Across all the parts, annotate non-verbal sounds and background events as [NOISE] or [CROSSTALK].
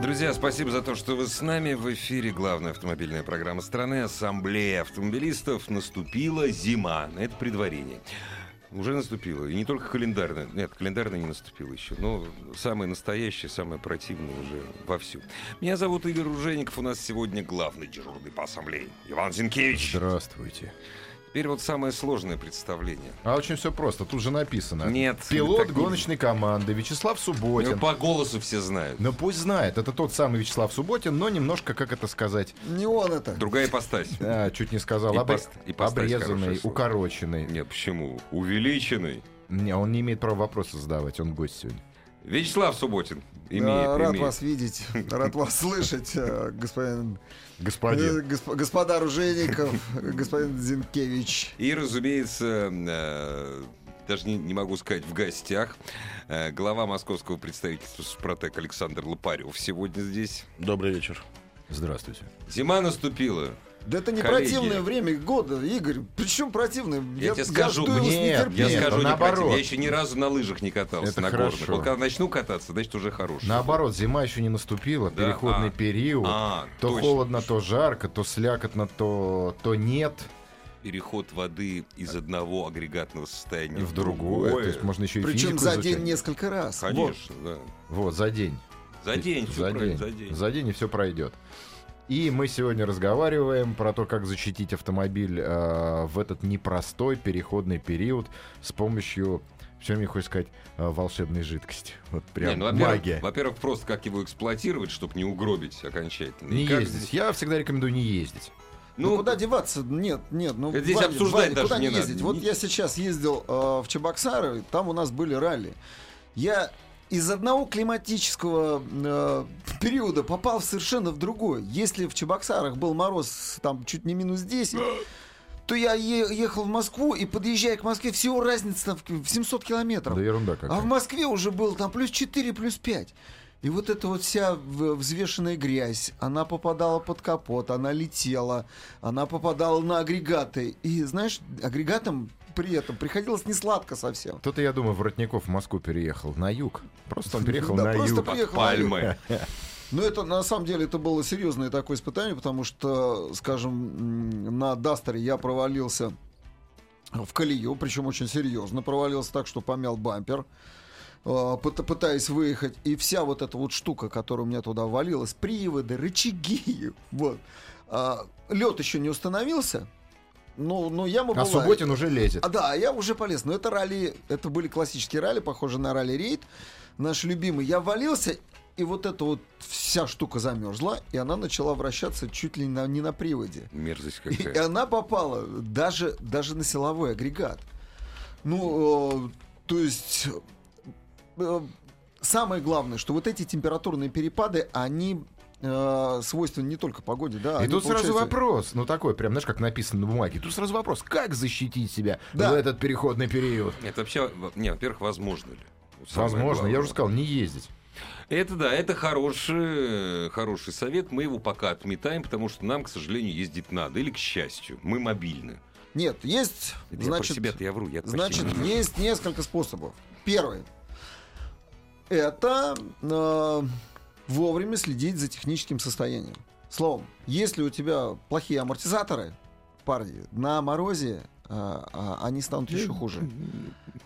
Друзья, спасибо за то, что вы с нами. В эфире главная автомобильная программа страны «Ассамблея автомобилистов». Наступила зима. Это предварение. Уже наступила. И не только календарная. Нет, календарная не наступила еще. Но самое настоящее, самое противное уже вовсю. Меня зовут Игорь Ружеников. У нас сегодня главный дежурный по ассамблее. Иван Зинкевич. Здравствуйте. Теперь вот самое сложное представление. А очень все просто, тут же написано. Нет. Пилот так не- гоночной команды Вячеслав Субботин. Ну, По голосу все знают. Ну пусть знает, это тот самый Вячеслав Субботин, но немножко, как это сказать, Не он это. Другая ипостась. а, чуть не сказал, И обре- пост- и поставить обрезанный, укороченный. Нет, почему? Увеличенный. Не, он не имеет права вопросы задавать, он гость сегодня. Вячеслав Субботин. Имеет, Да, рад имеет. вас видеть, [LAUGHS] рад вас слышать, э, господин, Господин. э, госп- господа Ружейников, [LAUGHS] господин Зинкевич. И, разумеется, э, даже не, не могу сказать в гостях, э, глава московского представительства Супротек Александр Лопарев сегодня здесь. Добрый вечер. Здравствуйте. Зима наступила. Да это не Коллеги. противное время года, Игорь. Причем противное? Я, тебе скажу, с нет, я скажу не наоборот. против. Я еще ни разу на лыжах не катался, Это на хорошо. горных. Вот когда начну кататься, значит уже хороший. Наоборот, зима еще не наступила, Да, переходный а. период. А, то точно. холодно, то жарко, то слякотно, то, то нет. Переход воды из одного агрегатного состояния в другое. То есть можно еще и Причем за изучать. день несколько раз. Вот. Конечно, да. Вот, за день. За день, за день. за день. За день и все пройдет. И мы сегодня разговариваем про то, как защитить автомобиль э, в этот непростой переходный период с помощью, все мне хочется сказать, э, волшебной жидкости. Вот прям Не, ну, во-первых, магия. Во-первых, просто как его эксплуатировать, чтобы не угробить окончательно. Не И как ездить. Я всегда рекомендую не ездить. Ну, куда деваться? Нет, нет. Ну, здесь Ваня, обсуждать Ваня, даже куда не не надо. ездить? Вот Не- я сейчас ездил э, в Чебоксары, там у нас были ралли. Я из одного климатического э, периода попал в совершенно в другой. Если в Чебоксарах был мороз там чуть не минус 10, то я е- ехал в Москву и подъезжая к Москве, всего разница там в в 700 километров. Да ерунда А какая. в Москве уже было там плюс 4, плюс 5. И вот эта вот вся взвешенная грязь, она попадала под капот, она летела, она попадала на агрегаты. И, знаешь, агрегатам при этом приходилось не сладко совсем. Кто-то, я думаю, Воротников в Москву переехал на юг. Просто он [LAUGHS] переехал Да, на просто юг. Под приехал на пальмы. [LAUGHS] Но это на самом деле это было серьезное такое испытание, потому что, скажем, на Дастере я провалился в колею, причем очень серьезно провалился так, что помял бампер, э, пыт- пытаясь выехать. И вся вот эта вот штука, которая у меня туда валилась, приводы, рычаги, [LAUGHS] вот. лед еще не установился, но, но яма А была. Субботин уже лезет. А, да, я уже полез. Но это ралли, это были классические ралли, похожие на ралли-рейд. Наш любимый. Я валился, и вот эта вот вся штука замерзла, и она начала вращаться чуть ли на- не на приводе. Мерзость И, и какая. она попала даже, даже на силовой агрегат. Ну, э, то есть... э, самое главное, что вот эти температурные перепады, они э, не только погоде, да. И тут сразу получается- вопрос, ну такой, прям, знаешь, как написано на бумаге. Тут сразу вопрос, как защитить себя Да. в этот переходный период? Это вообще, во- не, во-первых, возможно ли? Самое Возможно, я главное. уже сказал, не ездить. Это да, это хороший, хороший совет. Мы его пока отметаем, потому что нам, к сожалению, ездить надо. Или к счастью. Мы мобильны. Нет, есть, Это я значит, себя-то я вру. Я Значит, не- есть несколько способов. Первый. Это э, вовремя следить за техническим состоянием. Словом, если у тебя плохие амортизаторы, парни, на морозе э, а, они станут еще хуже.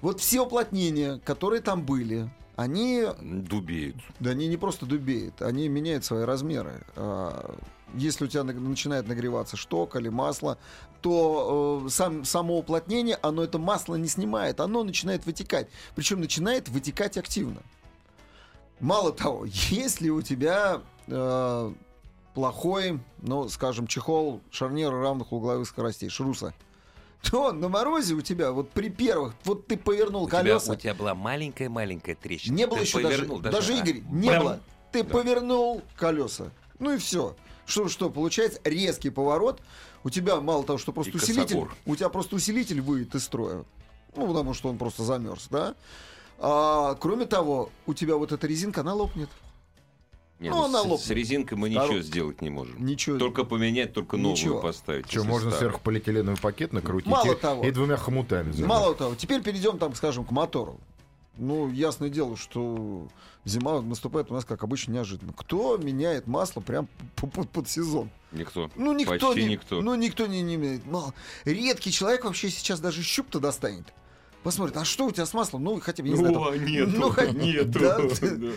Вот все уплотнения, которые там были, они Дубеют. да они не просто дубеют, они меняют свои размеры. А, Если у тебя на- начинает нагреваться шток или масло, то э, сам, само уплотнение, оно это масло не снимает, оно начинает вытекать. Причем начинает вытекать активно. Мало того, [LAUGHS] если у тебя э, плохой, ну, скажем, чехол шарнира равных угловых скоростей, шруса, [LAUGHS] то на морозе у тебя вот при первых, вот ты повернул У тебя, колеса, у тебя была маленькая-маленькая трещина. не было Ты еще даже, даже, а, Игорь, не бам. было. Ты Да. повернул колеса, Ну и все. Что, что получается? Резкий поворот. У тебя мало того, что просто И усилитель, косогор. у тебя просто усилитель выйдет из строя. Ну, потому что он просто замерз, да? А, кроме того, у тебя вот эта резинка, она лопнет. Не, Ну, ну, она с- лопнет. с, резинкой мы Второй- ничего сделать не можем. Ничего. Только поменять, только новую Ничего. поставить. Что, можно старую. сверху полиэтиленовый пакет накрутить Мало и, того. и двумя хомутами. заменить. Мало того, теперь перейдем, там, скажем, к мотору. Ну, ясное дело, что зима наступает у нас, как обычно, неожиданно. Кто меняет масло прям п- п- под сезон? Никто. Ну, никто Почти не, никто. Ну, никто не, не меняет. Мало. Редкий человек вообще сейчас даже щуп-то достанет. Посмотрит, а что у тебя с маслом? Ну, хотя бы, я не знаю, там- нету, ну, хоть- нету. Да, [LAUGHS] Да.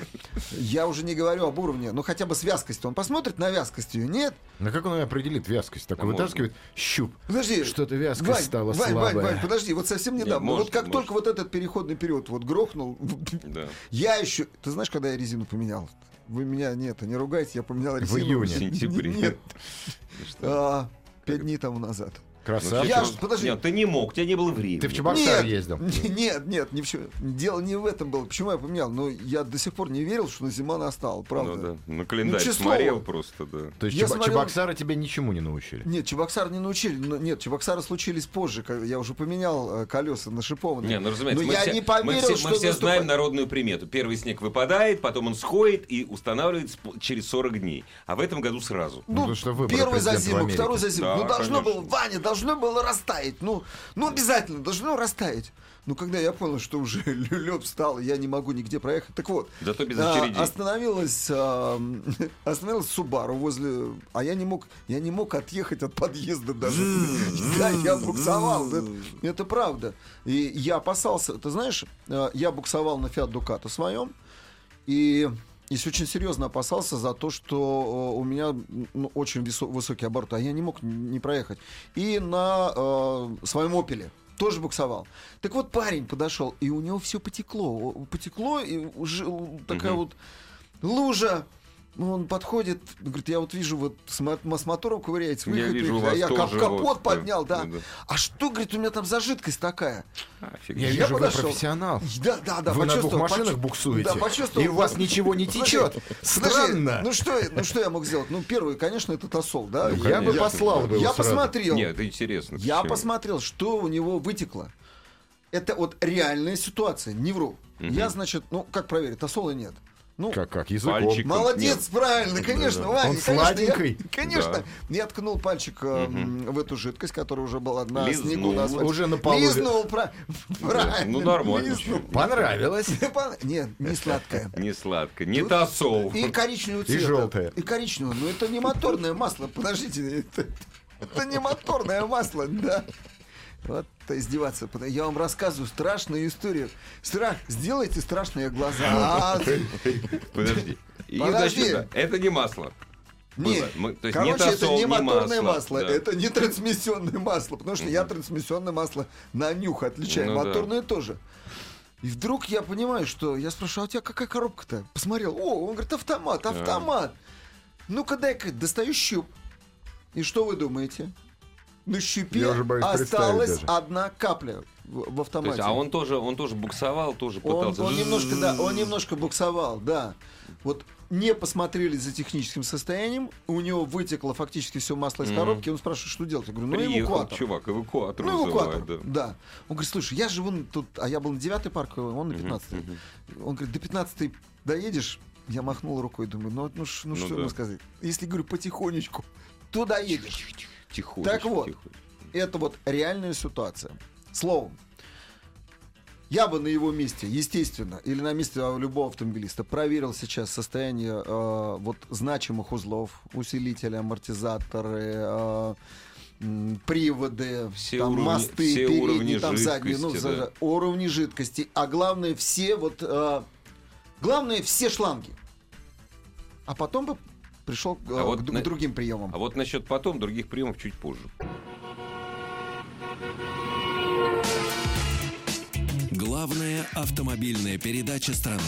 Я уже не говорю об уровне, ну, хотя бы с вязкостью. Он посмотрит на вязкость ее, нет? Ну как он определит вязкость? Так А можно. вытаскивает щуп. Подожди. Что-то вязкость Вань, стала Вань, Вань, слабая. Вань, подожди, вот совсем недавно. может, вот как может. только вот этот переходный период вот грохнул, [LAUGHS] Да. я еще... Ты знаешь, когда я резину поменял? Вы меня, нет, не ругайте, я поменял резину. июне. [LAUGHS] В сентябре. Нет, а, пять дней тому назад. Красавчик. Я Ну, ж- подожди. Нет, ты не мог, у тебя не было времени. Ты в Чебоксар Нет, ездил. [LAUGHS] Нет, нет, не в чё- дело не в этом было. Почему я поменял? Но я до сих пор не верил, что на зима настала, правда. Ну да, на календарь Ну, число смотрел просто, да. То есть Я Чебо- смотрел- Чебоксары тебя ничему не научили. Нет, Чебоксар не научили. но- Нет, Чебоксары случились позже. когда Я уже поменял э, колеса на шипованные. Не, ну разумеется, Но мы я все, не мы поверил, все, что мы все наступает- знаем народную примету. Первый снег выпадает, потом он сходит и устанавливается через 40 дней. А в этом году сразу. Ну, потому что первый за зиму, второй за зиму. Да, ну, должно конечно. было, Ваня, должно было растаять. Ну, ну, обязательно, должно растаять. Ну, когда я понял, что уже [LAUGHS] встал, и я не могу нигде проехать. Так вот, Зато без а, очередей. остановилась, а, [LAUGHS] остановилась Субару возле... А я не мог, я не мог отъехать от подъезда даже. [LAUGHS] Да, я буксовал. Это, это правда. И я опасался. Ты знаешь, а, я буксовал на Фиат Дукато своем. И если очень серьезно опасался за то, что э, у меня ну, очень высокий оборот, а я не мог не проехать. И на э, своем опеле тоже буксовал. Так вот парень подошел, и у него все потекло. Потекло, и уже такая Мгм. вот лужа. Ну, Он подходит, говорит, я вот вижу, вот с, мо- с мотором ковыряется, Я выехать, вижу, вас я тоже капот вот, поднял, да. да, да. А что, говорит, у меня там за жидкость такая? А, фиг. Я, Я вижу, вы подошел. профессионал. Да, да, да. Вы на двух почувствовал, машинах почу- буксуете. Да, почувствовал. И у вас ничего не течет. Странно. Ну что, я- ну что я мог сделать? Ну, первый, конечно, это тосол, да. Ну, я бы послал бы Я посмотрел. Нет, это интересно. Я посмотрел, что у него вытекло. Это вот реальная ситуация, не вру. Я, значит, ну, как проверить, тосола нет. Ну, Как, как, языком. Пальчик. Молодец, правильно, конечно, Ваня. Он конечно, сладенький? Я, конечно, Да. я ткнул пальчик э, в эту жидкость, которая уже была на Лизнул. снегу. На асфальте. Уже на полу. Лизнул, пра- правильно. Ну, нормально. лизнул. Понравилось. [LAUGHS] Нет, не сладкое. Не сладко, не тосол. И коричневого И цвета. желтое. И коричневого. Но это не моторное масло. Подождите, это, это не моторное масло, да. Вот издеваться. Я вам рассказываю страшную историю. Страх. Сделайте страшные глаза. А, [LAUGHS] Подожди. И, Подожди. да, это не масло. Нет. Мы- то есть не Короче, это тосол, не не моторное масло, масло, да. это не трансмиссионное масло, потому что я трансмиссионное масло на нюх отличаю, Ну да. моторное тоже. И вдруг я понимаю, что я спрашиваю, а у тебя какая коробка-то? Посмотрел, о, он говорит, автомат, автомат. Ну-ка дай-ка, достаю щуп. И что вы думаете? На щупе Я уже боюсь осталась одна капля в, в То автомате. есть, а он тоже, он тоже буксовал, тоже Он, пытался. он немножко, да, он немножко буксовал, да. Вот не посмотрели за техническим состоянием, у него вытекло фактически все масло из Мгм. коробки, он спрашивает, что делать? Я говорю, ну Приехал эвакуатор. чувак, эвакуатор Ну, эвакуатор, вызывает, да. да. Он говорит, слушай, я живу тут, а я был на 9 парковой, он на 15 мгм. Он говорит, до 15 доедешь? Я махнул рукой, думаю, ну, ну, ну, Ну что да. ему сказать? Если, говорю, потихонечку, то доедешь. Тихонечко, Так вот. тихонечко. Это вот реальная ситуация. Словом, я бы на его месте, естественно, или на месте а, любого автомобилиста проверил сейчас состояние э, вот значимых узлов, усилители, амортизаторы, э, приводы, Все там, уровни- мосты, все передние, уровни там задние, ну, за- уровни жидкости, а главное все вот, э, главное все шланги. А потом бы пришел э, А вот к, д- к на- другим приемам. А вот насчет потом других приемов чуть позже. Главная автомобильная передача страны.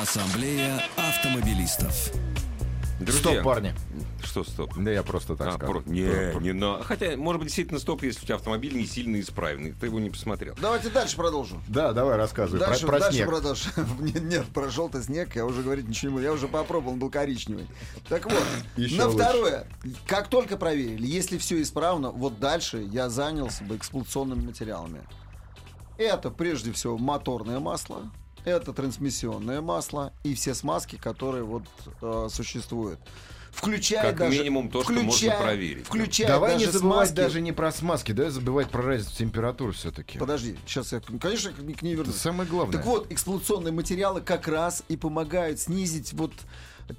Ассамблея автомобилистов. Друзья, Стоп, парни. Что стоп? Да я просто так А, сказал. про- Не, не на. Хотя, может быть, действительно стоп, если у тебя автомобиль не сильно исправный. Ты его не посмотрел. Давайте дальше продолжим. Да, давай рассказывай Дальше, про, про дальше снег. продолжим. [LAUGHS] Нет, нет, про желтый снег я уже говорить ничего не буду. Я уже попробовал, он был коричневый. Так вот, Еще на лучше. второе. Как только проверили, если все исправно, вот дальше я занялся бы эксплуатационными материалами. Это прежде всего моторное масло, это трансмиссионное масло и все смазки, которые вот э, существуют. Включая Как даже, минимум то, что можно включая- проверить. Включая Давай не даже забывать смазки- даже не про смазки, давай забывать про разницу температур все-таки. Подожди, сейчас я, конечно, к к ней Это вернусь. самое главное. Так вот, эксплуатационные материалы как раз и помогают снизить вот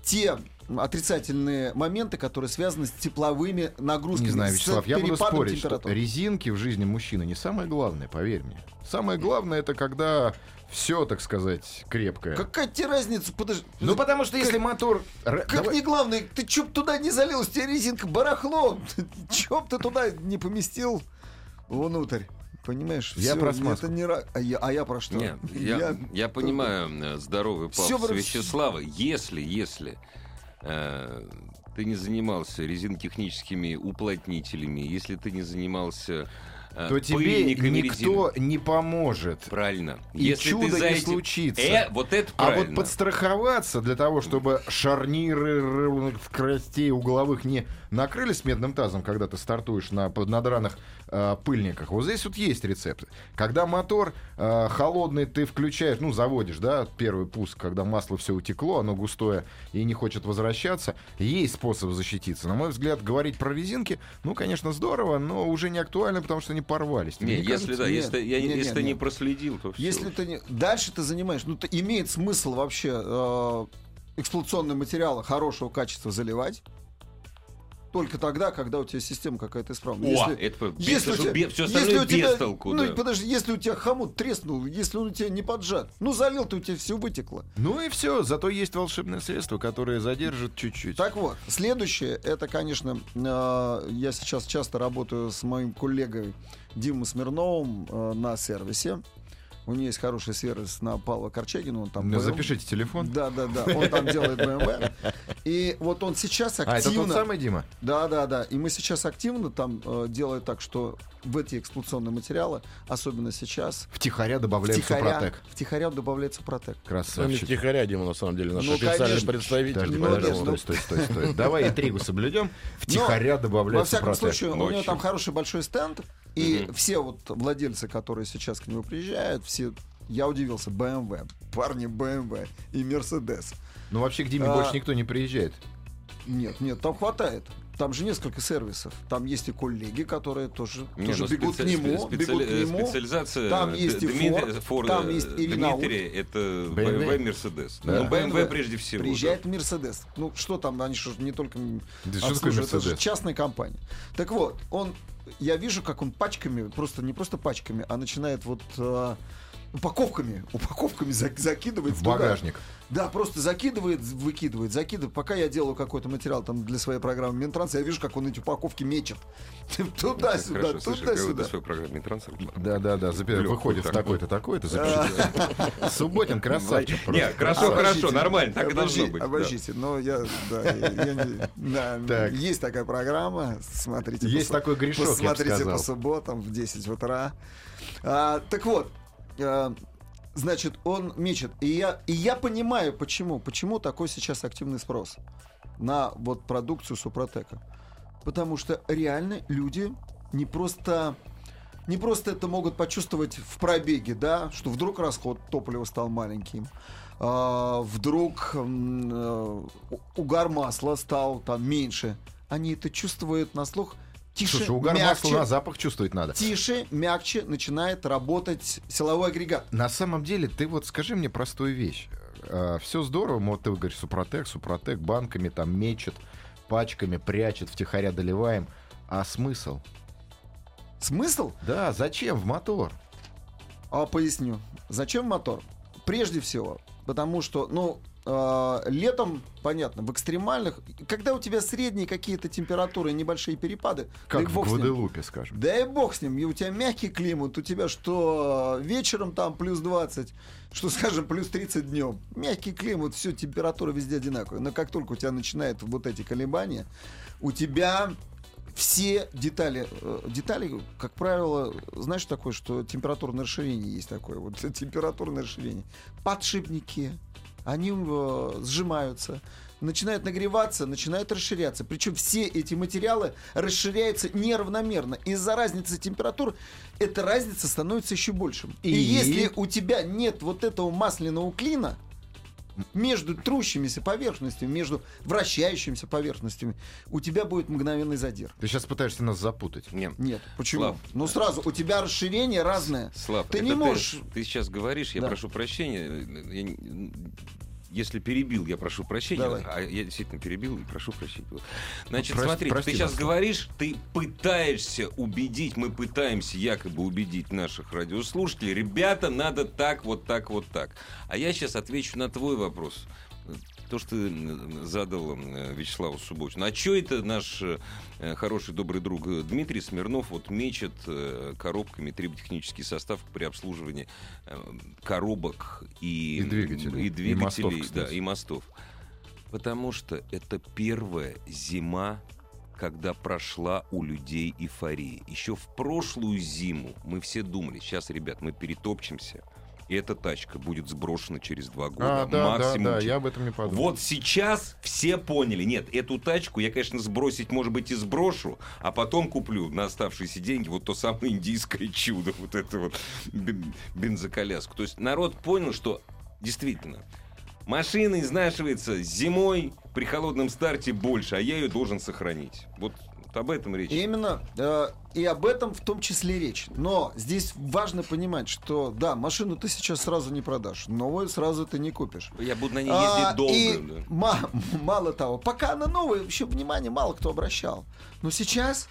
те отрицательные моменты, которые связаны с тепловыми нагрузками. Не знаю, Вячеслав, я буду спорить, что резинки в жизни мужчины не самое главное, поверь мне. Самое главное это когда все, так сказать, крепкое. Какая тебе разница? Подожди. Ну потому что если мотор... Р- Как давай- не главное, ты чё б туда не залил, у тебя резинка барахло. [LAUGHS] Чё б ты туда не поместил внутрь? Понимаешь? Я Всё, про это смазку. не ра- а, я, а я про что? Нет, я, я, понимаю э, здоровый пафос про- Вячеслава. Если, если э, ты не занимался резинотехническими уплотнителями, если ты не занимался то тебе никто не поможет. Правильно. И если чудо не этим- случится. Э, вот это А правильно. вот подстраховаться для того, чтобы шарниры р- крастей угловых не накрылись медным тазом, когда ты стартуешь на надраных э, пыльниках. Вот здесь вот есть рецепт. Когда мотор э, холодный ты включаешь, ну, заводишь, да, первый пуск, когда масло все утекло, оно густое и не хочет возвращаться, есть способ защититься. На мой взгляд, говорить про резинки, ну, конечно, здорово, но уже не актуально, потому что они порвались. Не, не если кажется? да, Нет, если, ты- я, нет, если нет, ты не нет. проследил, то все. Если ты не... Дальше ты занимаешь... Ну, то имеет смысл вообще э, эксплуатационные материалы хорошего качества заливать только тогда, когда у тебя система какая-то исправная. О, Если- это без, если у тебя- бе- все если остальное у тебя- без толку. Ну, да. подожди, если у тебя хомут треснул, если он у тебя не поджат, ну, залил ты, у тебя все вытекло. Ну и все, зато есть волшебное средство, которое задержит чуть-чуть. Так вот, следующее, это, конечно, э, я сейчас часто работаю с моим коллегой Димой Смирновым э, на сервисе. У него есть хороший сервис на Павла Корчагина, он там Ну, был. Запишите телефон. Да, да, да. Он там делает BMW. И вот он сейчас А, это активно. тот самый Дима? Да, да, да. И мы сейчас активно там э, делаем так, что в эти эксплуатационные материалы, особенно сейчас, Втихаря добавляем втихаря, Супротек. втихаря добавляется протек. Ну, не Красавчик. втихаря, Дима, на самом деле, наш Ну, официальный конечно. представитель. Подожди, Ну, подожди, стой, ну- стой, стой, стой. Давай интригу соблюдем. [LAUGHS] Втихаря Во добавляем всяком Супротек. случае, у него там хороший большой стенд, и все вот владельцы, которые сейчас к нему приезжают, все, я удивился, BMW, парни BMW и Mercedes. Ну вообще к Диме А. больше никто не приезжает. Нет, нет, там хватает. Там же несколько сервисов. Там есть и коллеги, которые тоже, Не, тоже ну, бегут специ- к нему, специ- бегут к нему. Специализация Там есть и Дмитрия- Ford, Форда, там есть и Renault. Дмитрия, это BMW. BMW, Mercedes. Да. Ну, BMW прежде всего. Приезжает Мерседес. Ну, что там, они же не только Да это же частная компания. Так вот, он, я вижу, как он пачками, просто не просто пачками, а начинает вот э, упаковками, упаковками за- закидывать В туда. багажник. Да, просто закидывает, выкидывает, закидывает. Пока я делаю какой-то материал там для своей программы Минтранс, я вижу, как он эти упаковки мечет. [LAUGHS] Туда-сюда, туда-сюда. своей программы Минтранса. Да, да, да. Выходит в такой-то, такой-то. запишите. [LAUGHS] Субботин красавчик. Нет, хорошо, хорошо, нормально, так и должно быть. Обождите, но я, да, есть такая программа, смотрите. Есть такой грешок, сказал. по субботам в 10 утра. А, так вот, значит, он мечет. И я, и я понимаю, почему. Почему такой сейчас активный спрос на вот продукцию Супротека. Потому что реально люди не просто не просто это могут почувствовать в пробеге, да, что вдруг расход топлива стал маленьким, а, вдруг м, э, угар масла стал там меньше. Они это чувствуют на слух тише, Слушай, угар мягче, масла на запах чувствовать надо. тише, мягче начинает работать силовой агрегат. На самом деле, ты вот скажи мне простую вещь. Все здорово, вот ты говоришь, Супротек, Супротек, банками там мечет, пачками прячет, втихаря доливаем. А смысл? Смысл? Да, зачем в мотор? А поясню. Зачем мотор? Прежде всего, потому что, ну, э, летом, понятно, в экстремальных, когда у тебя средние какие-то температуры, небольшие перепады, Как дай в бог ним. Гваделупе, скажем. Да и бог с ним, и у тебя мягкий климат, у тебя что вечером там плюс 20, что, [LAUGHS] скажем, плюс 30 днем. Мягкий климат, все, температура везде одинаковая. Но как только у тебя начинают вот эти колебания, у тебя все детали, э, детали, как правило, знаешь такое, что температурное расширение есть такое, вот [LAUGHS] температурное расширение. Подшипники, они э, сжимаются, начинают нагреваться, начинают расширяться. Причем все эти материалы расширяются неравномерно. Из-за разницы температур эта разница становится еще большим. И, И? если у тебя нет вот этого масляного клина, между трущимися поверхностями, между вращающимися поверхностями, у тебя будет мгновенный задир. Ты сейчас пытаешься нас запутать. Нет. Нет, почему? Слав. Ну сразу, у тебя расширение разное. Слав, Ты это не можешь- Ты, сейчас говоришь, я Да. прошу прощения. я если перебил, я прошу прощения. Давай. А я действительно перебил и прошу прощения. Значит, Прости- смотри, прости ты сейчас Слав. говоришь, ты пытаешься убедить, мы пытаемся якобы убедить наших радиослушателей, ребята, надо так, вот так, вот так. А я сейчас отвечу на твой вопрос. То, что ты задал м, Вячеславу Субботину. А что это наш э, хороший добрый друг э, Дмитрий Смирнов вот мечет э, коробками триботехнический состав при обслуживании э, коробок и, И двигателей. и, И двигателей, мостов, да, и мостов? Потому что это первая зима, когда прошла у людей эйфория. Еще в прошлую зиму мы все думали, сейчас, ребят, мы перетопчемся, и эта тачка будет сброшена через два года. А, да, да, максимум да, через- я об этом не подумал. вот сейчас все поняли. Нет, эту тачку я, конечно, сбросить, может быть, и сброшу, а потом куплю на оставшиеся деньги вот то самое индийское чудо, вот это вот бен- бензоколяску. То есть народ понял, что действительно машина изнашивается зимой при холодном старте больше, а я ее должен сохранить. Вот об этом речь. Именно, э, и об этом в том числе речь. Но здесь важно понимать, что да, машину ты сейчас сразу не продашь, новую сразу ты не купишь. Я буду на ней ездить А, долго. и да. ма- мало того, пока она новая, вообще внимание мало кто обращал. Но сейчас,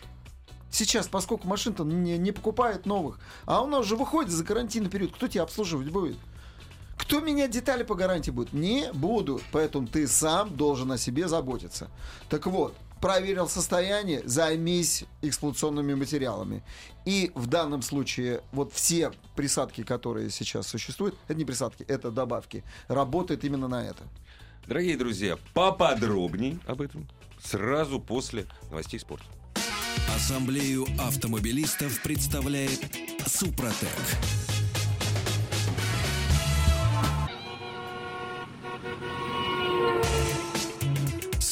сейчас, поскольку машин-то не, не покупают новых, а у нас же выходит за гарантийный период, кто тебя обслуживать будет? Кто менять детали по гарантии будет? Не буду. Поэтому ты сам должен о себе заботиться. Так вот, проверил состояние, займись эксплуатационными материалами. И в данном случае вот все присадки, которые сейчас существуют, это не присадки, это добавки, работают именно на это. Дорогие друзья, поподробней об этом сразу после новостей спорта. Ассамблею автомобилистов представляет Супротек.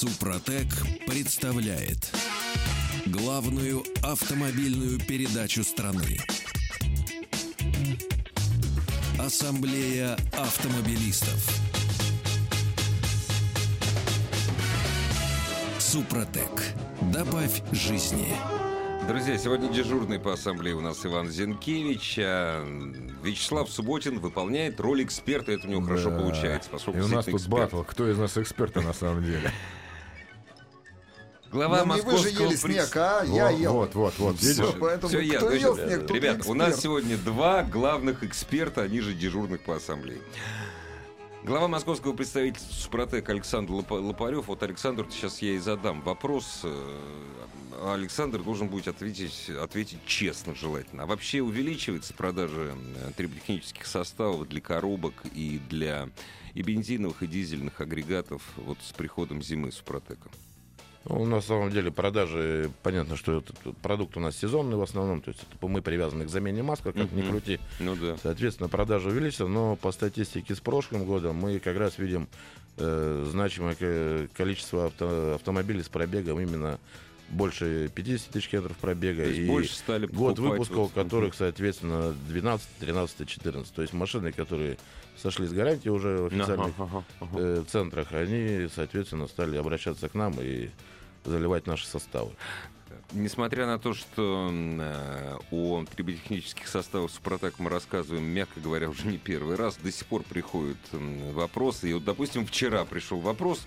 Супротек представляет главную автомобильную передачу страны. Ассамблея автомобилистов. Супротек. Добавь жизни. Друзья, сегодня дежурный по ассамблее у нас Иван Зинкевич, а Вячеслав Субботин выполняет роль эксперта, это у него хорошо Да. получается. поскольку И у нас тут эксперт. батл. Кто из нас эксперты на самом деле? [LAUGHS] Глава Ну, не вы же московского ели снег, а я Вот, ел. Вот, вот, вот. Видишь? поэтому Всё я, кто значит, ел снег, тот Ребят, не у нас сегодня два главных эксперта, они же дежурных по ассамблее. Глава московского представительства Супротек Александр Лопа- Лопарев. Вот Александру сейчас я и задам вопрос. э, а Александр должен будет ответить, ответить честно, желательно. А вообще увеличивается продажа э, триботехнических составов для коробок и для и бензиновых, и дизельных агрегатов вот с приходом зимы Супротека? Ну, на самом деле продажи, понятно, что этот продукт у нас сезонный в основном, то есть мы привязаны к замене маска, как ни Мгм. крути. Ну да. Соответственно, продажи увеличатся, но по статистике с прошлым годом мы как раз видим э, значимое ко- количество авто- автомобилей с пробегом именно больше 50 тысяч километров пробега. То есть и больше стали год выпуска, у которых, соответственно, 12, 13, 14. То есть машины, которые сошли с гарантии уже в официальных Ага, ага, ага. э, центрах, они, соответственно, стали обращаться к нам и заливать наши составы. Несмотря на то, что э, о триботехнических составах Супротек мы рассказываем, мягко говоря, уже не первый раз, до сих пор приходят вопросы. И вот, допустим, вчера пришел вопрос,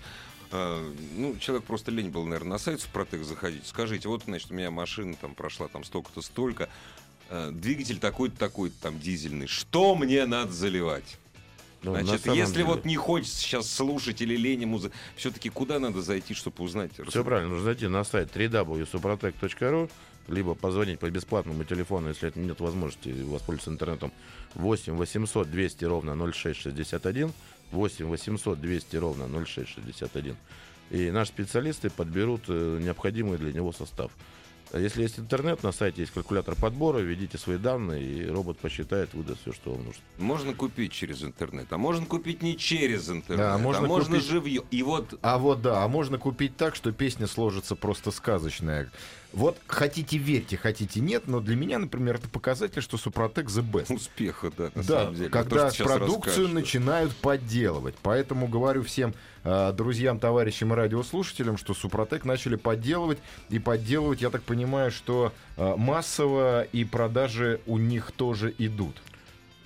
э, ну, человек просто лень был, наверное, на сайт Супротек заходить. Скажите, вот, значит, у меня машина там прошла там столько-то, столько, э, двигатель такой-то, такой-то там дизельный. Что мне надо заливать? Ну, на Значит, если деле- вот не хочется сейчас слушать или лень музыку, все-таки куда надо зайти, чтобы узнать? Все правильно, нужно зайти на сайт www.suprotec.ru, либо позвонить по бесплатному телефону, если нет возможности воспользоваться интернетом, 8 800 200 ровно 0661, 8 800 200 ровно 0661. И наши специалисты подберут э, необходимый для него состав. А Если есть интернет, на сайте есть калькулятор подбора, введите свои данные, и робот посчитает, выдаст все, что вам нужно. Можно купить через интернет, а можно купить не через интернет, Да, а можно можно, купить- живье. И вот А вот да, а можно купить так, что песня сложится просто сказочная. Вот хотите верьте, хотите нет, но для меня, например, это показатель, что Супротек the best. успеха, да, на Да, самом деле. когда То, продукцию расскажешь. начинают подделывать. Поэтому говорю всем э, друзьям, товарищам и радиослушателям, что Супротек начали подделывать. И подделывать, я так понимаю, что э, массово и продажи у них тоже идут.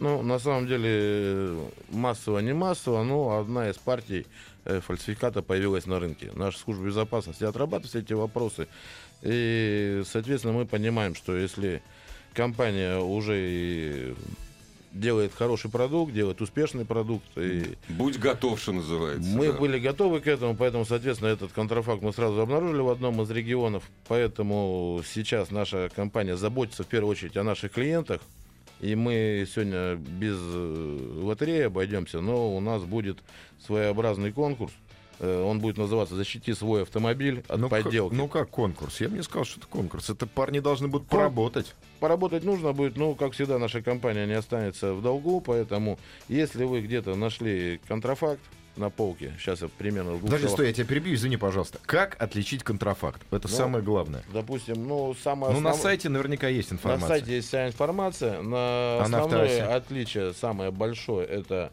Ну, на самом деле, э, массово, не массово, но одна из партий фальсификата появилась на рынке. Наша служба безопасности отрабатывает все эти вопросы. И, соответственно, мы понимаем, что если компания уже делает хороший продукт, делает успешный продукт, и Будь готов, что называется. мы да. были готовы к этому, поэтому, соответственно, этот контрафакт мы сразу обнаружили в одном из регионов. Поэтому сейчас наша компания заботится в первую очередь о наших клиентах. И мы сегодня без э, лотереи обойдемся, но у нас будет своеобразный конкурс. Э, Он будет называться «Защити свой автомобиль от ну, как, подделки». ну как конкурс? Я бы не сказал, что это конкурс. Это парни должны будут Кон- поработать. Поработать нужно будет, но, как всегда, наша компания не останется в долгу, поэтому если вы где-то нашли контрафакт на полке, сейчас я примерно двух Подожди, словах стой, я тебя перебью, извини, пожалуйста. Как отличить контрафакт? Это Ну, самое главное. Допустим, ну, самое Ну, на основ- сайте наверняка есть На информация. сайте есть вся информация. На А на основное отличие, самое большое, это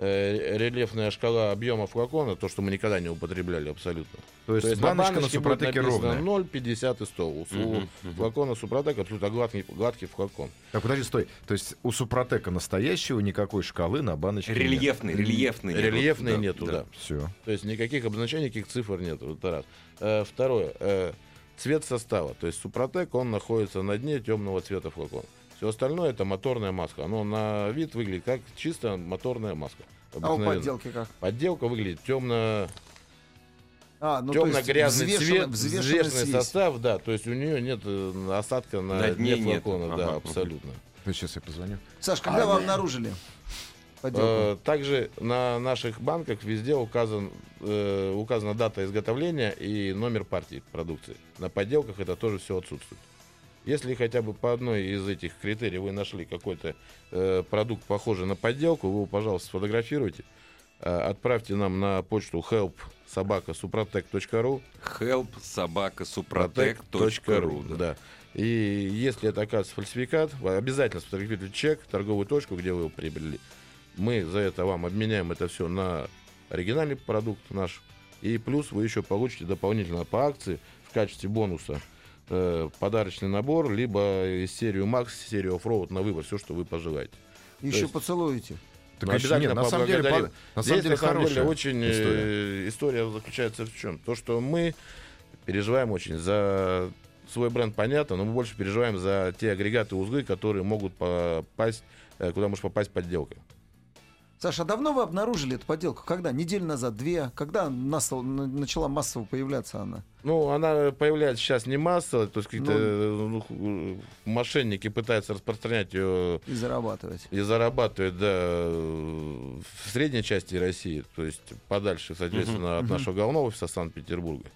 э, рельефная шкала объема флакона, то, что мы никогда не употребляли абсолютно. То есть, на баночка на баночке будет Супротеке ровная. 0, 50 и 100. У, у Мгм, мгм. флакона Супротек абсолютно гладкий, гладкий флакон. Так, подожди, стой. То есть у Супротека настоящего никакой шкалы на баночке Рельефный, рельефный. нет. Рельефной Да, нету, да. Все. То есть никаких обозначений, никаких цифр нет. Вот раз. Э, второе. э, цвет состава. То есть Супротек, он находится на дне темного цвета флакона. Все остальное это моторная маска. Оно на вид выглядит как чисто моторная маска. А у подделки как? Подделка выглядит темно, А, ну темно-грязный цвет, взвешенный состав, да. То есть у нее нет э, осадка на, На дне нету. флакона, да, Ага. абсолютно. Сейчас я позвоню. Саш, когда вы обнаружили подделку? Э, Также на наших банках везде указан, э, указана дата изготовления и номер партии продукции. На подделках это тоже все отсутствует. Если хотя бы по одной из этих критерий вы нашли какой-то э, продукт, похожий на подделку, вы его, пожалуйста, сфотографируйте, э, отправьте нам на почту help собака suprotec.ru Help собака супротек.ру. да. Да. И если это оказывается фальсификат, вы обязательно сфотографируйте чек, торговую точку, где вы его приобрели. Мы за это вам обменяем это все на оригинальный продукт наш. И плюс вы еще получите дополнительно по акции в качестве бонуса э, подарочный набор, либо из серию Max, серию Offroad на выбор, все, что вы пожелаете. Еще есть- поцелуете. Так Ну, конечно, нет, на самом деле, по- на Здесь, самом деле на самом деле, очень э, история. история заключается в чем? То, что мы переживаем очень за свой бренд, понятно, но мы больше переживаем за те агрегаты узлы, которые могут попасть, э, куда может попасть подделка. Саша, а давно вы обнаружили эту подделку? Когда? Неделю назад, две? Когда массово- на- начала массово появляться она? Ну, она появляется сейчас не массово, то есть какие-то Ну. ну, мошенники пытаются распространять ее И зарабатывать. и зарабатывают да, в средней части России, то есть подальше, соответственно, от Мгм. нашего головного офиса Санкт-Петербурга.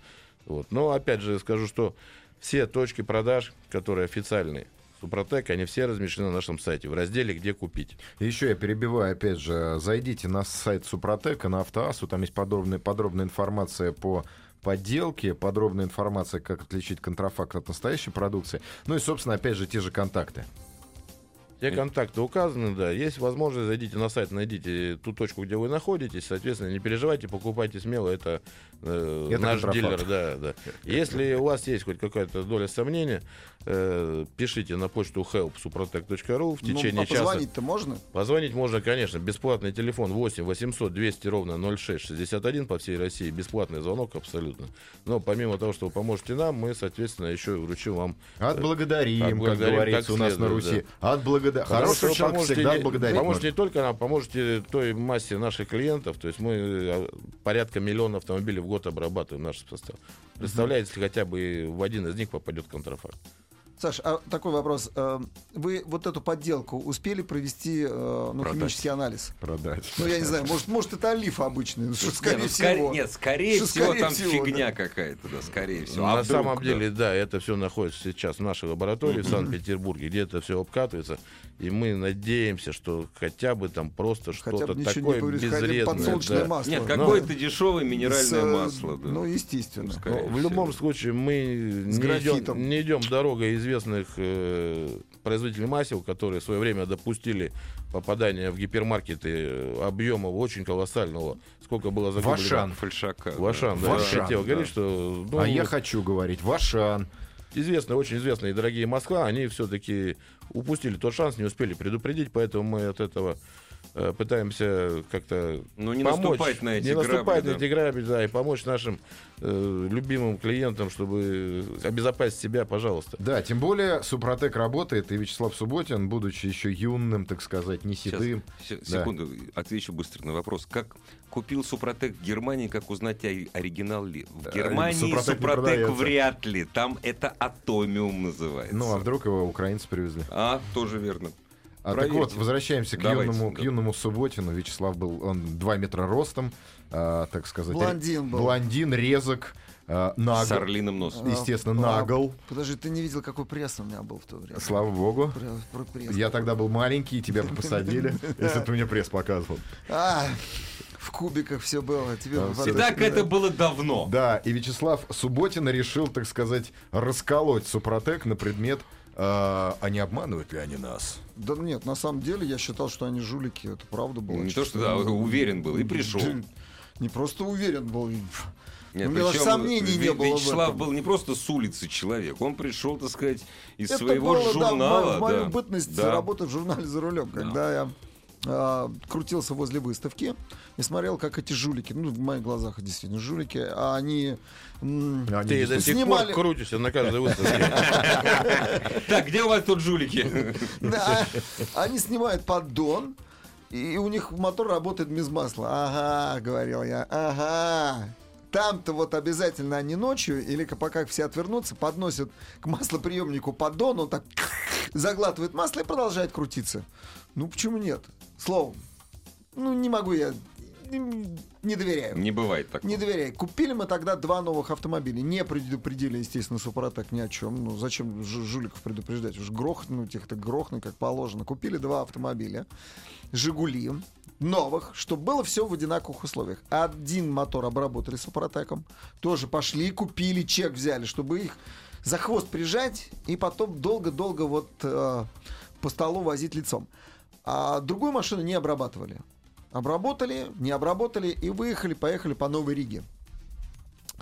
Вот. Но опять же скажу, что все точки продаж, которые официальные, Супротек, они все размещены на нашем сайте в разделе «Где купить». Еще я перебиваю, опять же, зайдите на сайт Супротека, на Автоасу, там есть подробная, подробная информация по подделке, подробная информация, как отличить контрафакт от настоящей продукции. Ну и, собственно, опять же, те же контакты. Все контакты указаны, да. Есть возможность, зайдите на сайт, найдите ту точку, где вы находитесь. Соответственно, не переживайте, покупайте смело. Это, э, Это наш контрафакт. дилер, да, да. Если у вас есть хоть какая-то доля сомнения, э, пишите на почту help.suprotec.ru в течение ну, а часа. позвонить-то можно? Позвонить можно, конечно. Бесплатный телефон 8 800 200 ровно 0661 по всей России. Бесплатный звонок абсолютно. Но помимо того, что вы поможете нам, мы, соответственно, еще вручим вам Отблагодарим, как Отблагодарим говорится как у нас на следует, Руси. Отблагодарим благодаря. Потому Хороший человек поможете всегда не- благодарить. Поможете можно. не только нам, поможете той массе наших клиентов. То есть мы э, порядка миллиона автомобилей в год обрабатываем наш состав. Представляете, если хотя бы в один из них попадет контрафакт. Саш, а такой вопрос. Э, Вы вот эту подделку успели провести э, ну, Продать. химический анализ? Продать. Ну, я не знаю, может, может это олиф обычный, ну, что, Не, скорее ну, всего. скорее- нет, скорее Что всего, скорее там всего, фигня какая-то, да, скорее всего. А Ну, На вдруг, самом да? деле, да, это все находится сейчас в нашей лаборатории в Санкт-Петербурге, где это все обкатывается. И мы надеемся, что хотя бы там просто что-то такое безвредное. подсолнечное да. масло. Нет, какое-то дешевое с, минеральное э, масло. да. Ну, естественно. Ну, в любом случае, мы не графитом. идем, не идем дорогой известных э, производителей масел, которые в свое время допустили попадание в гипермаркеты э, объема очень колоссального. Сколько было загублено? Вашан. Фальшака. да. Вашан, да. Вашан, я хотел да. говорить, что... ну, А я хочу говорить, Вашан. известные, очень известные и дорогие Москва, они все-таки упустили тот шанс, не успели предупредить, поэтому мы от этого пытаемся как-то Ну, не помочь, наступать на эти не грабли, наступать да. на эти грабли, да, и помочь нашим э, любимым клиентам, чтобы обезопасить себя, пожалуйста. Да, тем более Супротек работает, и Вячеслав Субботин, будучи еще юным, так сказать, не Сейчас, седым. се- Да. секунду, отвечу быстро на вопрос. Как купил Супротек в Германии, как узнать, ори- оригинал ли? В Э, Германии Супротек Супротек, вряд ли. Там это Атомиум называется. Ну, а вдруг его украинцы привезли? А, тоже верно. А так вот, возвращаемся к Давайте, юному, да. к юному Субботину. Вячеслав был, он 2 метра ростом, а, так сказать. Блондин был. Блондин, резок, а, С нагл. орлиным носом. Естественно, А, нагл. Подожди, ты не видел, какой пресс у меня был в то время? Слава богу. Про пресс. Я тогда был маленький, тебя бы посадили, [LAUGHS] [LAUGHS] если ты мне пресс показывал. А, в кубиках все было. Тебе. И так это было давно. Да, и Вячеслав Субботин решил, так сказать, расколоть Супротек на предмет, а а не обманывают ли они нас? Да нет, на самом деле я считал, что они жулики. Это правда было. Не то, что да, уверен был и пришел. Не просто уверен был. Нет, У меня даже сомнений не было в Вячеслав был не просто с улицы человек, он пришел, так сказать, из Это своего было, да, журнала. мою, в мою да. бытность Да. работы в журнале «За рулем», Да. когда я а, крутился возле выставки и смотрел, как эти жулики, ну, в моих глазах действительно жулики, а они... м, Они Ты до сих Снимали- пор крутишься на каждой выставке. [LAUGHS] Так, где у вас тут жулики? [LAUGHS] Да, они снимают поддон, и у них мотор работает без масла. Ага, говорил я, ага. Там-то вот обязательно они ночью, или пока все отвернутся, подносят к маслоприемнику поддон, он так [LAUGHS] заглатывает масло и продолжает крутиться. Ну, почему нет? Словом, ну, не могу я, не доверяю. Не бывает так. Не доверяй. Купили мы тогда два новых автомобиля. Не предупредили, естественно, Супротек ни о чем. Ну, зачем жу- жуликов предупреждать? Уж грохнуть их, так грохнуть, как положено. Купили два автомобиля. Жигули новых, чтобы было все в одинаковых условиях. Один мотор обработали Супротеком. Тоже пошли, купили, чек взяли, чтобы их за хвост прижать и потом долго-долго вот э, по столу возить лицом. А другую машину не обрабатывали. Обработали, не обработали и выехали, поехали по Новой Риге.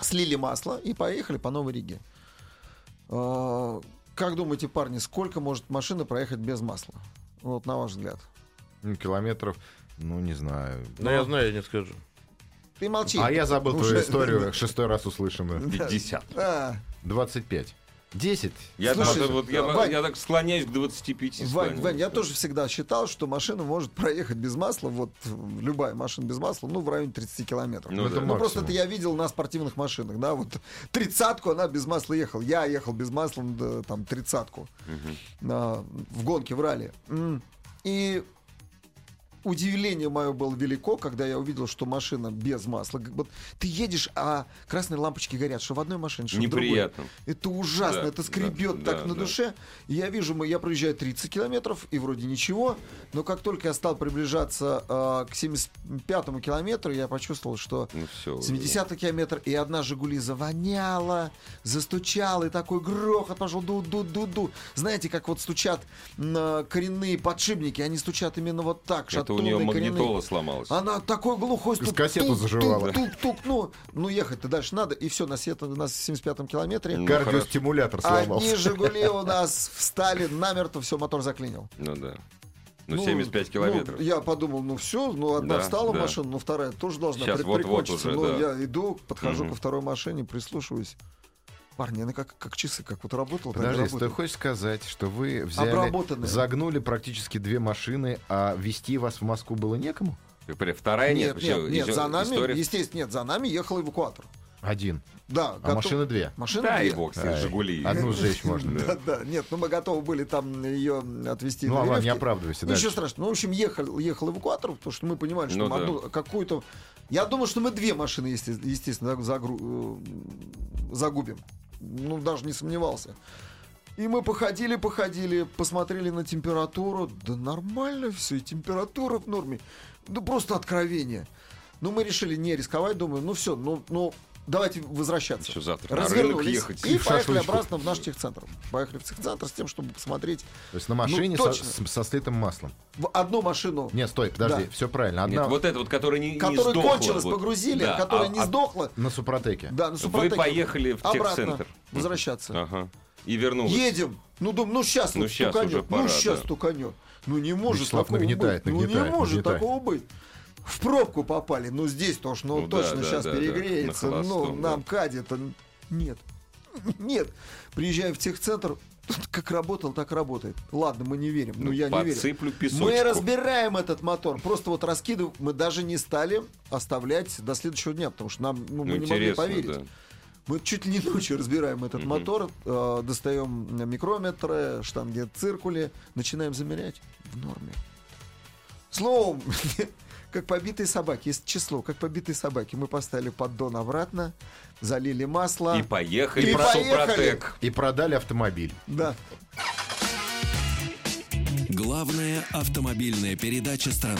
Слили масло и поехали по Новой Риге. А, Как думаете, парни, сколько может машина проехать без масла? Вот на ваш взгляд. Ну, километров, ну, не знаю. Но я знаю, я не скажу. Ты молчи. А я забыл Уже- твою историю, [LAUGHS] шестой раз услышанную. 50. А, 25. 10. Я, Слушай, так- вот, я, Вань- я так склоняюсь к 25. Вань. Вань, я тоже всегда считал, что машина может проехать без масла, вот любая машина без масла, ну, в районе 30 километров. Ну это да. Ну, просто это я видел на спортивных машинах, да, вот тридцатку она без масла ехал. Я ехал без масла, да, там, тридцатку на- в гонке в ралли. И удивление мое было велико, когда я увидел, что машина без масла. Вот ты едешь, а красные лампочки горят, что в одной машине, что в другой. Неприятно. Это ужасно, Да, это скребет да, так да, на да. душе. Я вижу, я проезжаю 30 километров, и вроде ничего. Но как только я стал приближаться э, к 75-му километру, я почувствовал, что Ну все. 70 километр, и одна «Жигули» завоняла, застучала, и такой грохот пошел, ду-ду-ду-ду. Знаете, как вот стучат м, коренные подшипники, они стучат именно вот так, Это у нее коренные. магнитола сломалась. Она такой глухой Из стук. кассету заживала. Тук, тук, тук, ну, ну ехать-то дальше надо. И все, на, сето- на 75-м километре. Ну, Кардиостимулятор Одни сломался. «Жигули» [LAUGHS] у нас встали намертво, все, мотор заклинил. Ну да. Ну, 75 ну, километров. я подумал, ну все, ну одна Да, встала в да. машину, ну вторая тоже должна Сейчас пред- вот-вот прикончиться. уже, Ну, да. я иду, подхожу Мгм. ко второй машине, прислушиваюсь. Парни, она как, как часы, как вот работал, так и Подожди, ты хочешь сказать, что вы взяли, загнули практически две машины, а вести вас в Москву было некому? Вторая нет. Нет, нет, нет, еще за нами, история- естественно, нет, за нами ехал эвакуатор. Один. Да, А готов- машины две. Машины Дай две. бог, с Ай, Жигули. Одну сжечь можно. [LAUGHS] Да, да, нет, ну мы готовы были там ее отвезти Ну, на а ладно, не оправдывайся. Ничего дальше. страшного. Ну, в общем, ехал, ехал эвакуатор, потому что мы понимали, что Ну да. одну- какую-то... Я думал, что мы две машины, есте- естественно, загру- э, загубим. Ну, даже не сомневался. И мы походили, походили, посмотрели на температуру. Да нормально все, и температура в норме. Ну, просто откровение. Ну, мы решили не рисковать, думаю, ну все, ну, ну давайте возвращаться. Еще завтра на рынок Развернулись ехать. и в поехали шашлычку. обратно в наш техцентр. Поехали в техцентр с тем, чтобы посмотреть То есть на машине Ну, со, точно. с- со слитым маслом. в одну машину, Нет, стой, подожди, Да. все правильно. Нет, Одна вот это вот, которая не, не которая сдохла, кончилась, вот. погрузили, Да, которая а- не а сдохла. на Супротеке. Да, на Вы Супротеке. поехали в обратно техцентр. возвращаться. Ага. И вернулась. Едем. Ну, думаю, ну сейчас Ну, вот стуканет. уже пора, ну, сейчас да. стуканет. Ну, не может Вячеслав такого нагнетает, быть. ну, не нагнетает, может нагнетает. такого быть. В пробку попали. Ну, здесь тоже, ну, Ну, точно да, сейчас да, да, перегреется. на ну, да. нам кадит. Нет. Нет. Приезжаю в техцентр. Как работал, так работает. Ладно, мы не верим. Ну, я не верю. Песочку. Мы разбираем этот мотор. Просто вот раскидываем. Мы даже не стали оставлять до следующего дня, потому что нам ну, мы Ну, не могли поверить. да. Мы чуть ли не ночью разбираем этот мотор, э, достаем микрометры, штанги циркули, начинаем замерять в норме. Словом, [LAUGHS] как побитые собаки, есть число, как побитые собаки. Мы поставили поддон обратно, залили масло. И поехали И в поехали. И продали автомобиль. Да. Главная автомобильная передача страны.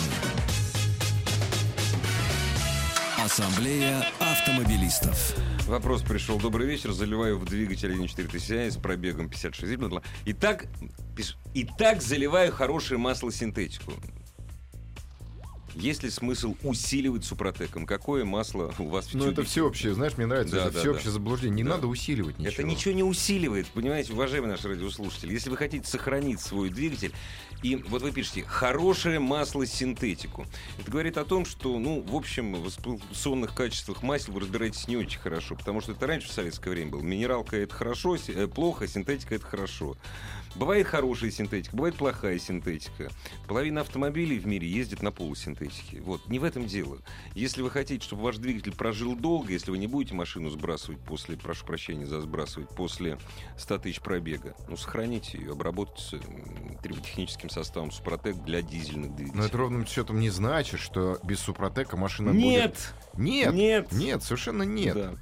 Ассамблея автомобилистов. Вопрос пришел. Добрый вечер. Заливаю в двигатель 1.4 TCI с пробегом 56. бла-бла. Итак, пиш- Итак, заливаю хорошее масло синтетику. Есть ли смысл усиливать супротеком? Какое масло у вас в Ну, это всеобщее, знаешь, мне нравится, Да, это да, всеобщее да. заблуждение. Не Да. надо усиливать ничего. Это ничего не усиливает, понимаете, уважаемый наш радиослушатель. Если вы хотите сохранить свой двигатель, и вот вы пишете «хорошее масло синтетику», это говорит о том, что, ну, в общем, в эксплуатационных качествах масел вы разбираетесь не очень хорошо, потому что это раньше в советское время было. Минералка — это хорошо, э, плохо, синтетика — это хорошо. Бывает хорошая синтетика, бывает плохая синтетика. Половина автомобилей в мире ездит на полусинтетике. Вот, не в этом дело. Если вы хотите, чтобы ваш двигатель прожил долго, если вы не будете машину сбрасывать после, прошу прощения за сбрасывать, после 100 тысяч пробега, ну, сохраните ее, обработайте триботехническим составом Супротек для дизельных двигателей. Но это ровным счетом не значит, что без Супротека машина Нет! будет... Нет! Нет! Нет, совершенно нет. Да.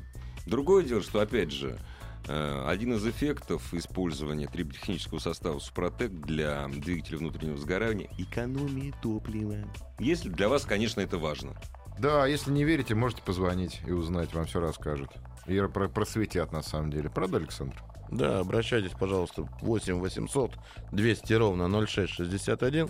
Другое дело, что, опять же, один из эффектов использования триботехнического состава Супротек для двигателя внутреннего сгорания — экономия топлива. Если для вас, конечно, это важно. Да, если не верите, можете позвонить и узнать, вам все расскажут. И про- просветят на самом деле. Правда, Александр? Да, обращайтесь, пожалуйста, 8 800 200 ровно 0661.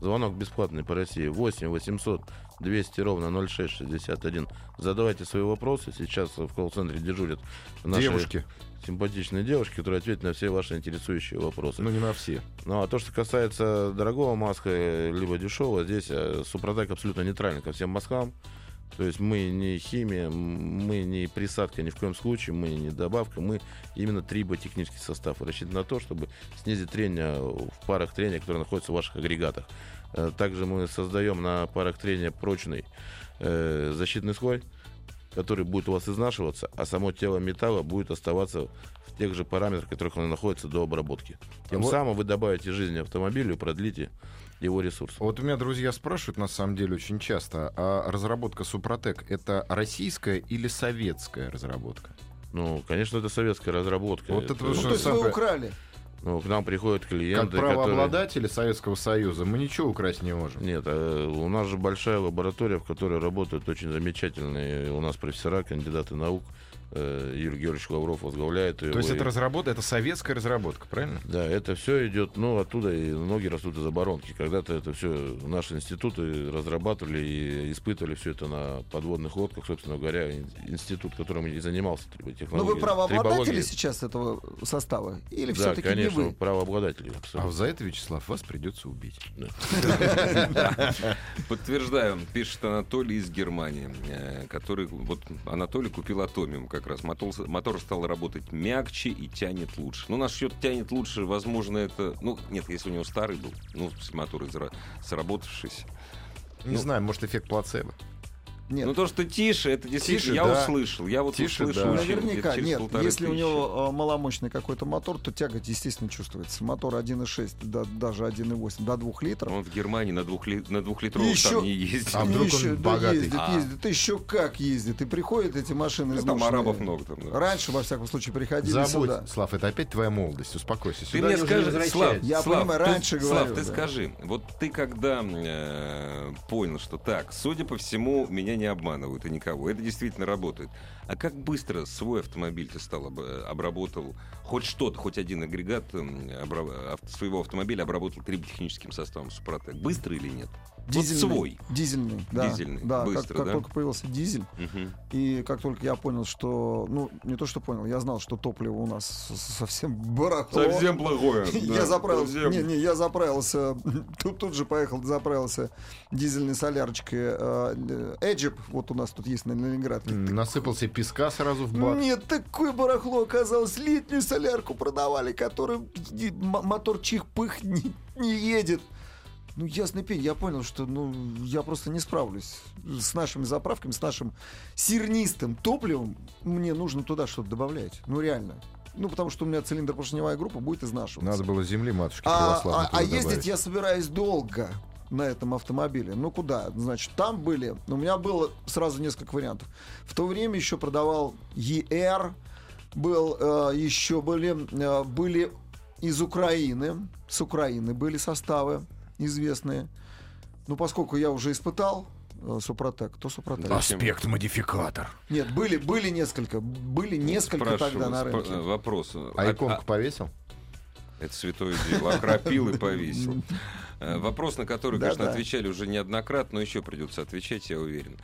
Звонок бесплатный по России. 8 800 200 ровно 0661. Задавайте свои вопросы. Сейчас в колл-центре дежурят наши Девушки. симпатичные девушки, которые ответят на все ваши интересующие вопросы. Ну, не на все. Ну, а то, что касается дорогого маска, э, либо дешевого, здесь э, Супротек абсолютно нейтральный ко всем маскам. То есть мы не химия, мы не присадка ни в коем случае, мы не добавка, мы именно триботехнический состав. Рассчитан на то, чтобы снизить трение в парах трения, которые находятся в ваших агрегатах. Э, Также мы создаем на парах трения прочный э, защитный слой, который будет у вас изнашиваться, а само тело металла будет оставаться в тех же параметрах, в которых оно находится до обработки. Тем Вот- самым вы добавите жизни автомобилю продлите его ресурс. Вот у меня друзья спрашивают, на самом деле, очень часто, а разработка Супротек это российская или советская разработка? Ну, конечно, это советская разработка. Вот это Это- Ну, что то есть самое- вы украли. ну, к нам приходят клиенты, Как которые... правообладатели Советского Союза мы ничего украсть не можем. Нет, а у нас же большая лаборатория, в которой работают очень замечательные у нас профессора, кандидаты наук. Э, Юрий Георгиевич Лавров возглавляет ее. То есть это разработка, это советская разработка, правильно? Да, это все идет, ну, оттуда и ноги растут из оборонки. Когда-то это все наши институты разрабатывали и испытывали все это на подводных лодках, собственно говоря, ин- институт, которым и занимался Но триботехнологией. вы правообладатели трибологией. сейчас этого состава? Или Да, все-таки не конечно, вы? правообладатели. А абсолютно. за это, Вячеслав, вас придется убить. [LAUGHS] Подтверждаю, пишет Анатолий из Германии, э, который, вот Анатолий купил Атомиум, как как раз. Мотор, мотор стал работать мягче и тянет лучше. Ну, насчет тянет лучше, возможно, это... Ну, нет, если у него старый был, ну, мотор изра- сработавшийся. Не Ну. знаю, может, эффект плацебо. Нет, Ну, то, что тише, это действительно... Тише, я да. услышал. Я вот Тише, услышал да. Наверняка, нет. Если у тысячи. него э, маломощный какой-то мотор, то тяготь, естественно, чувствуется. Мотор 1.6, да, даже 1.8, до 2 литров. Он в Германии на, двухли... на двухлитровых Еще- там не ездит. А вдруг он еще, да, богатый? ездит, А. ездит. Еще как ездит. И приходят эти машины Ну, там арабов много там. да. Раньше, во всяком случае, приходили Забудь, сюда. Слав, это опять твоя молодость. Успокойся. Ты Сюда мне уже скажи. Слав, Я Слав, понимаю, ты- раньше Слав, говорю, ты да. скажи, вот ты когда э, понял, что так, судя по всему, меня не обманывают и никого, это действительно работает. А как быстро свой автомобиль ты стал об- обработал, хоть что-то, хоть один агрегат м, обра- ав- своего автомобиля обработал триботехническим составом Супротек? Быстро или нет? Вот свой. Дизельный, да. Дизельный, Да, как- быстро, как, да? только появился дизель, Мгм. и как только я понял, что... Ну, не то, что понял, я знал, что топливо у нас совсем барахло. Совсем плохое. [LAUGHS] Я заправился. совсем. Не, не, я заправился. [LAUGHS] Тут, тут же поехал, заправился дизельной солярочкой. э, Эджип, вот у нас тут есть на Ленинградке. М, Насыпал себе песка сразу в бак. Нет, такое барахло оказалось. Летнюю солярку продавали, которым мотор чих-пых не, не едет. Ну, ясный пень, я понял, что ну, я просто не справлюсь с нашими заправками, с нашим сернистым топливом. Мне нужно туда что-то добавлять. Ну, реально. Ну, потому что у меня цилиндропоршневая группа будет изнашиваться. Надо было земли матушки А, а- а туда ездить добавить. я собираюсь долго на этом автомобиле. Ну куда? Значит, там были. У меня было сразу несколько вариантов. В то время еще продавал ER, был э, еще были э, были из Украины, с Украины были составы известные. Ну поскольку я уже испытал э, Супротек, то Супротек. Да. Аспект-модификатор. Нет, были были несколько, были несколько Спрашиваю, тогда на рынке. э, Вопрос. А иконку повесил? Это святое дело. Окропил и повесил. Э, Вопрос, на который, конечно, отвечали уже неоднократно, но еще придется отвечать, я уверен.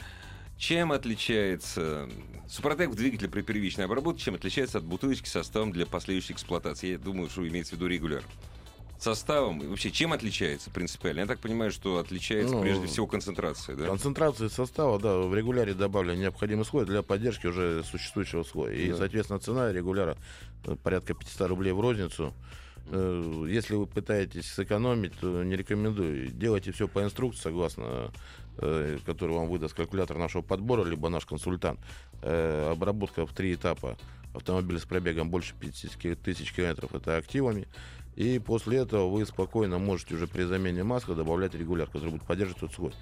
Чем отличается Супротек в двигателе при первичной обработке, чем отличается от бутылочки составом для последующей эксплуатации? Я думаю, что имеется в виду регуляр. Составом и вообще чем отличается принципиально? Я так понимаю, что отличается Ну, прежде всего концентрация, да? Концентрация состава, да, в регуляре добавлен необходимый слой для поддержки уже существующего слоя. И, Да. соответственно, цена регуляра э, порядка 500 рублей в розницу. Э, Если вы пытаетесь сэкономить, то не рекомендую. Делайте все по инструкции, согласно э, которую вам выдаст калькулятор нашего подбора, либо наш консультант. Э, Обработка в три этапа автомобиля с пробегом больше 50 ки- тысяч километров это активами. И после этого вы спокойно можете уже при замене маска добавлять регуляр, который будет поддерживать тот слой.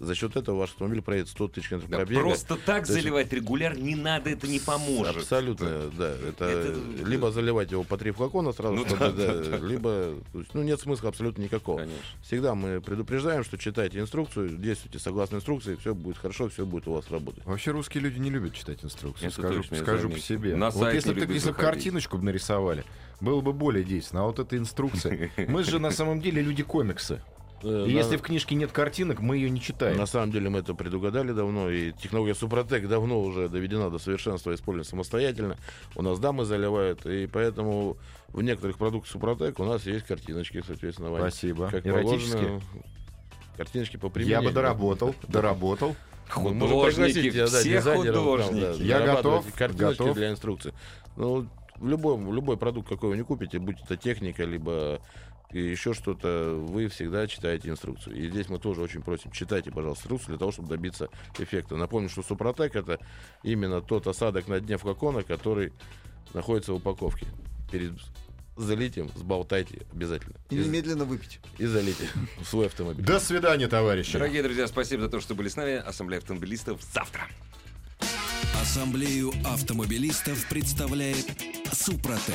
За счет этого ваш автомобиль проедет 100 тысяч километров Да пробега. просто так То есть- заливать регуляр не надо, это не поможет. Абсолютно, да. Это, Это- либо заливать его по три флакона сразу, Ну чтобы, да, да, либо то есть, ну, нет смысла абсолютно никакого. Конечно. Всегда мы предупреждаем, что читайте инструкцию, действуйте согласно инструкции, все будет хорошо, все будет у вас работать. Вообще русские люди не любят читать инструкции. Это скажу точно, скажу по себе. На вот если бы если картиночку бы нарисовали, было бы более действенно. А вот эта инструкция. [LAUGHS] Мы же на самом деле люди комиксы. Э, И на- если в книжке нет картинок, мы ее не читаем. На самом деле мы это предугадали давно, и технология Супротек давно уже доведена до совершенства, используется самостоятельно. У нас дамы заливают, и поэтому в некоторых продуктах Супротек у нас есть картиночки, соответственно, Вань. Спасибо. Как Эротические. положено, картиночки по Я применению. бы доработал, доработал. [LAUGHS] Художники, да, все да, художники. Я готов, Картиночки готов. для инструкции. Ну, в любой, любой продукт, какой вы не купите, будь это техника, либо и еще что-то, вы всегда читаете инструкцию. И здесь мы тоже очень просим, читайте, пожалуйста, инструкцию для того, чтобы добиться эффекта. Напомню, что Супротек это именно тот осадок на дне флакона, который находится в упаковке. Перед залитием сболтайте обязательно. И И, немедленно выпить. и залейте в свой автомобиль. До свидания, товарищи. Дорогие друзья, спасибо за то, что были с нами. Ассамблея автомобилистов завтра. Ассамблею автомобилистов представляет Супротек.